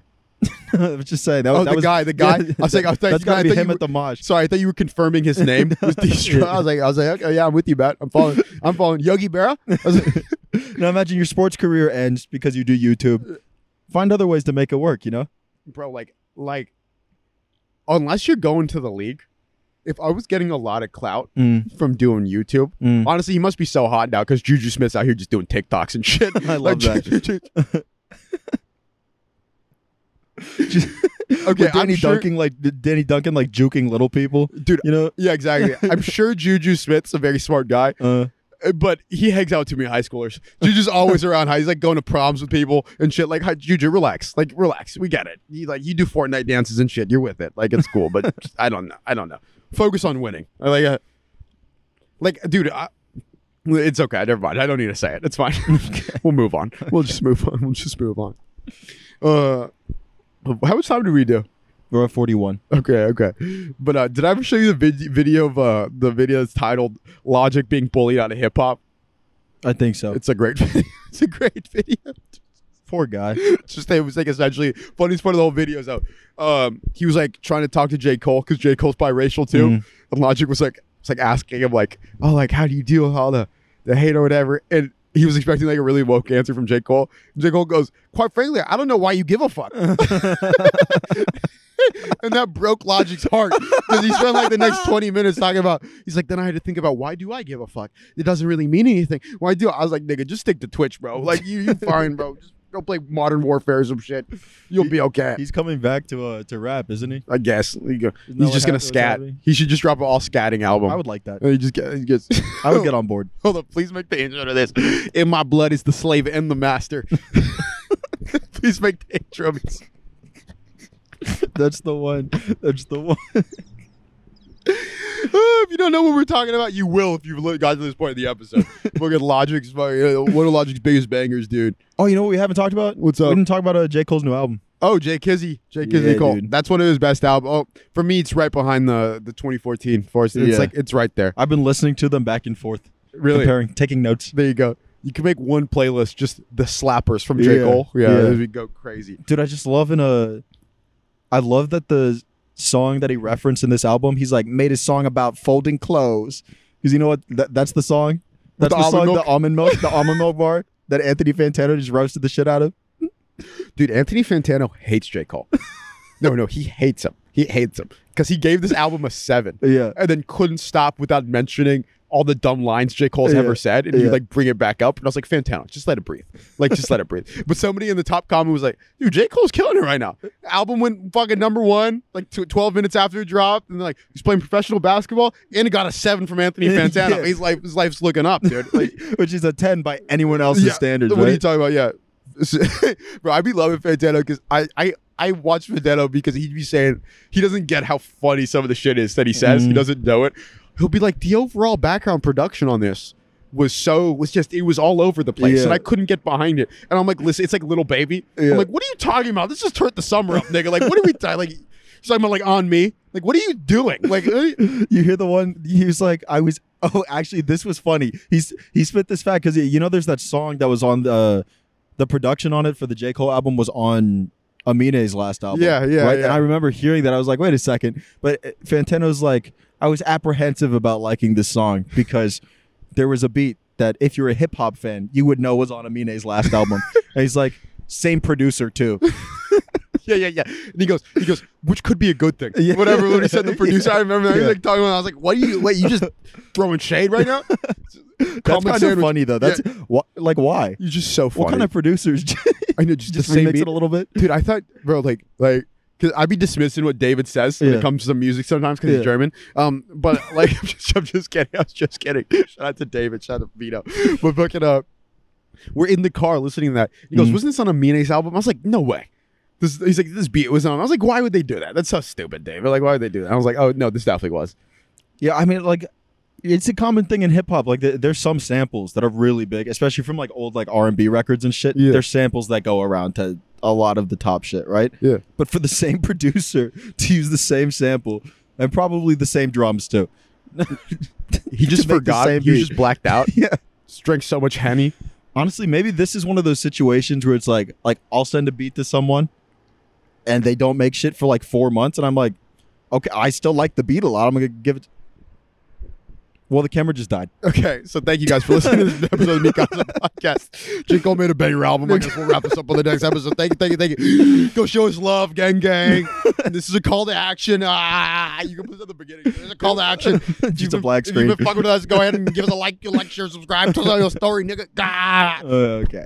(laughs) I was just saying that. Oh, that the was, guy, the guy. Yeah, (laughs) I was like, I was that's gotta I be him you at the mosh. Sorry, I thought you were confirming his name (laughs) was. I was like, I was like, okay, yeah, I'm with you, Bat. I'm following. I'm following Yogi Berra. Like, now imagine your sports career ends because you do YouTube. Find other ways to make it work. You know. bro, like, like, unless you're going to the league, if I was getting a lot of clout Mm, from doing YouTube, mm. honestly, he must be so hot now because Juju Smith's out here just doing TikToks and shit. I love Like, that. Just- (laughs) okay, With Danny sure, Duncan like Danny Duncan like juking little people. dude. You know. Yeah, exactly. (laughs) I'm sure Juju Smith's a very smart guy. Uh, but he hangs out with too many high schoolers. Juju's always around high. He's like going to proms with people and shit. Like, hi, Juju, relax. Like, relax. We get it. You like you do Fortnite dances and shit. You're with it. Like, it's cool. But just- (laughs) I don't know. I don't know. Focus on winning. Like, uh, like, dude. I, it's okay. Never mind. I don't need to say it. It's fine. we'll move on. We'll just move on. We'll just move on. Uh, how much time do we do? we're at forty one. Okay, okay. But uh, did I ever show you the vid- video of uh, the video that's titled "Logic being bullied out of hip hop"? I think so. It's a great (laughs) video. It's a great video. Poor guy. Just it was like essentially funniest part of the whole video is out. Um, he was like trying to talk to J. Cole because J. Cole's biracial too. Mm. And Logic was like, was like asking him like, oh, like how do you deal with all the the hate or whatever, and he was expecting like a really woke answer from J Cole. J Cole goes, quite frankly, I don't know why you give a fuck. (laughs) and that broke Logic's heart because he spent like the next 20 minutes talking about. He's like, then I had to think about why do I give a fuck? It doesn't really mean anything. Why do I was like, nigga, just stick to Twitch, bro. Like you, you fine, bro. Just go play Modern Warfare or some shit. You'll be okay. He's coming back to uh to rap, isn't he? I guess you go. He's just gonna what's scat. happening? He should just drop an all scatting album. I would like that. And he just get, he gets. (laughs) I would get on board. (laughs) Hold up, please make the intro to this. In my blood is the slave and the master. (laughs) please make the intro. That's the one. That's the one. If you don't know what we're talking about, you will if you've got to this point in the episode. (laughs) Look at Logic's one of Logic's biggest bangers, dude. Oh, you know what we haven't talked about? What's up? We didn't talk about uh, J Cole's new album. Oh, Jay Kizzy, Jay Kizzy Yeah, Cole. dude. That's one of his best albums. Oh, for me, it's right behind the the 2014 Force. It's Yeah. like it's right there. I've been listening to them back and forth, Really, comparing, taking notes. there you go. You can make one playlist just the slappers from J Yeah, Cole. Yeah, yeah. we go crazy. Dude, I just love in a. I love that the song that he referenced in this album, he's like made a song about folding clothes. Because you know what? That, that's the song. That's the the, song, almond the almond milk, the almond milk bar that Anthony Fantano just roasted the shit out of. Dude, Anthony Fantano hates J Cole. (laughs) no, no, he hates him. He hates him because he gave this album a seven. Yeah. and then couldn't stop without mentioning all the dumb lines J. Cole's Yeah. ever said, and you like bring it back up. And I was like, Fantano, just let it breathe. Like, just let it breathe. But somebody in the top comment was like, dude, J. Cole's killing it right now. Album went fucking number one, like tw- 12 minutes after it dropped, and like he's playing professional basketball, and it got a seven from Anthony (laughs) Fantano. Yeah. His life, his life's looking up, dude. (laughs) Like, Which is a 10 by anyone else's yeah, standards, What are you talking about? Yeah, (laughs) bro, I'd be loving Fantano because I I. I watch Fantano because he'd be saying he doesn't get how funny some of the shit is that he says. He Mm. doesn't know it. He'll be like, the overall background production on this was so was just it was all over the place, Yeah. and I couldn't get behind it. And I'm like, listen, it's like little baby. Yeah. I'm like, what are you talking about? This just turned the summer up, nigga. Like, what are we talking? Like, he's talking about like on me. Like, what are you doing? Like, uh, (laughs) you hear the one he was like i was (laughs) oh actually this was funny he's he spit this fact because you know there's that song that was on the the production on it for the j cole album was on Aminé's last album Yeah, yeah, right yeah. and i remember hearing that i was like wait a second but uh, fantano's like i was apprehensive about liking this song because there was a beat that if you're a hip-hop fan you would know was on Aminé's last album (laughs) and he's like same producer too (laughs) yeah, yeah, yeah. And he goes, he goes, which could be a good thing. Yeah. Whatever. When he said the (laughs) producer, Yeah. I remember that. He was like talking about. I was like, what are you? Wait, you just throwing shade right now? that's kind of funny though that's wh- like why You're just so funny. what kind of producers I know, just, just the same remix beat. it a little bit dude. I thought, bro, like, like, cause I'd be dismissing what David says when Yeah. it comes to music sometimes because Yeah. he's German. Um, but (laughs) like, I'm just, I'm just kidding. I was just kidding. Shout out to David. Shout out to Vito. But fucking up. We're in the car listening to that. He goes, Mhm. "Wasn't this on Aminé's album?" I was like, "No way." This, he's like, "This beat was on." I was like, "Why would they do that? That's so stupid, David. Like, why would they do that?" I was like, "Oh no, this definitely was." Yeah, I mean, like, it's a common thing in hip hop. Like, th- there's some samples that are really big, especially from like old like R and B records and shit. Yeah. There's samples that go around to a lot of the top shit, right? Yeah. But for the (laughs) same producer to use the same sample and probably the same drums too. (laughs) He just forgot. same He was beat. just blacked out. (laughs) yeah. Drank so much henny. Honestly, maybe this is one of those situations where it's like, like I'll send a beat to someone, and they don't make shit for like four months, and I'm like, okay, I still like the beat a lot. I'm gonna give it. Well, the camera just died. Okay, so thank you guys for listening to this (laughs) episode of the Mikasa Podcast. J. Cole made a banger album. I guess we'll wrap this up on the next episode. Thank you, thank you, thank you. Go show us love, gang, gang. this is a call to action. Ah, you can put this at the beginning. There's a call to action. (laughs) Just a black If you've been fucking with us, go ahead and give us a like, like, share, subscribe, tell us your story, nigga. Ah. Uh, okay.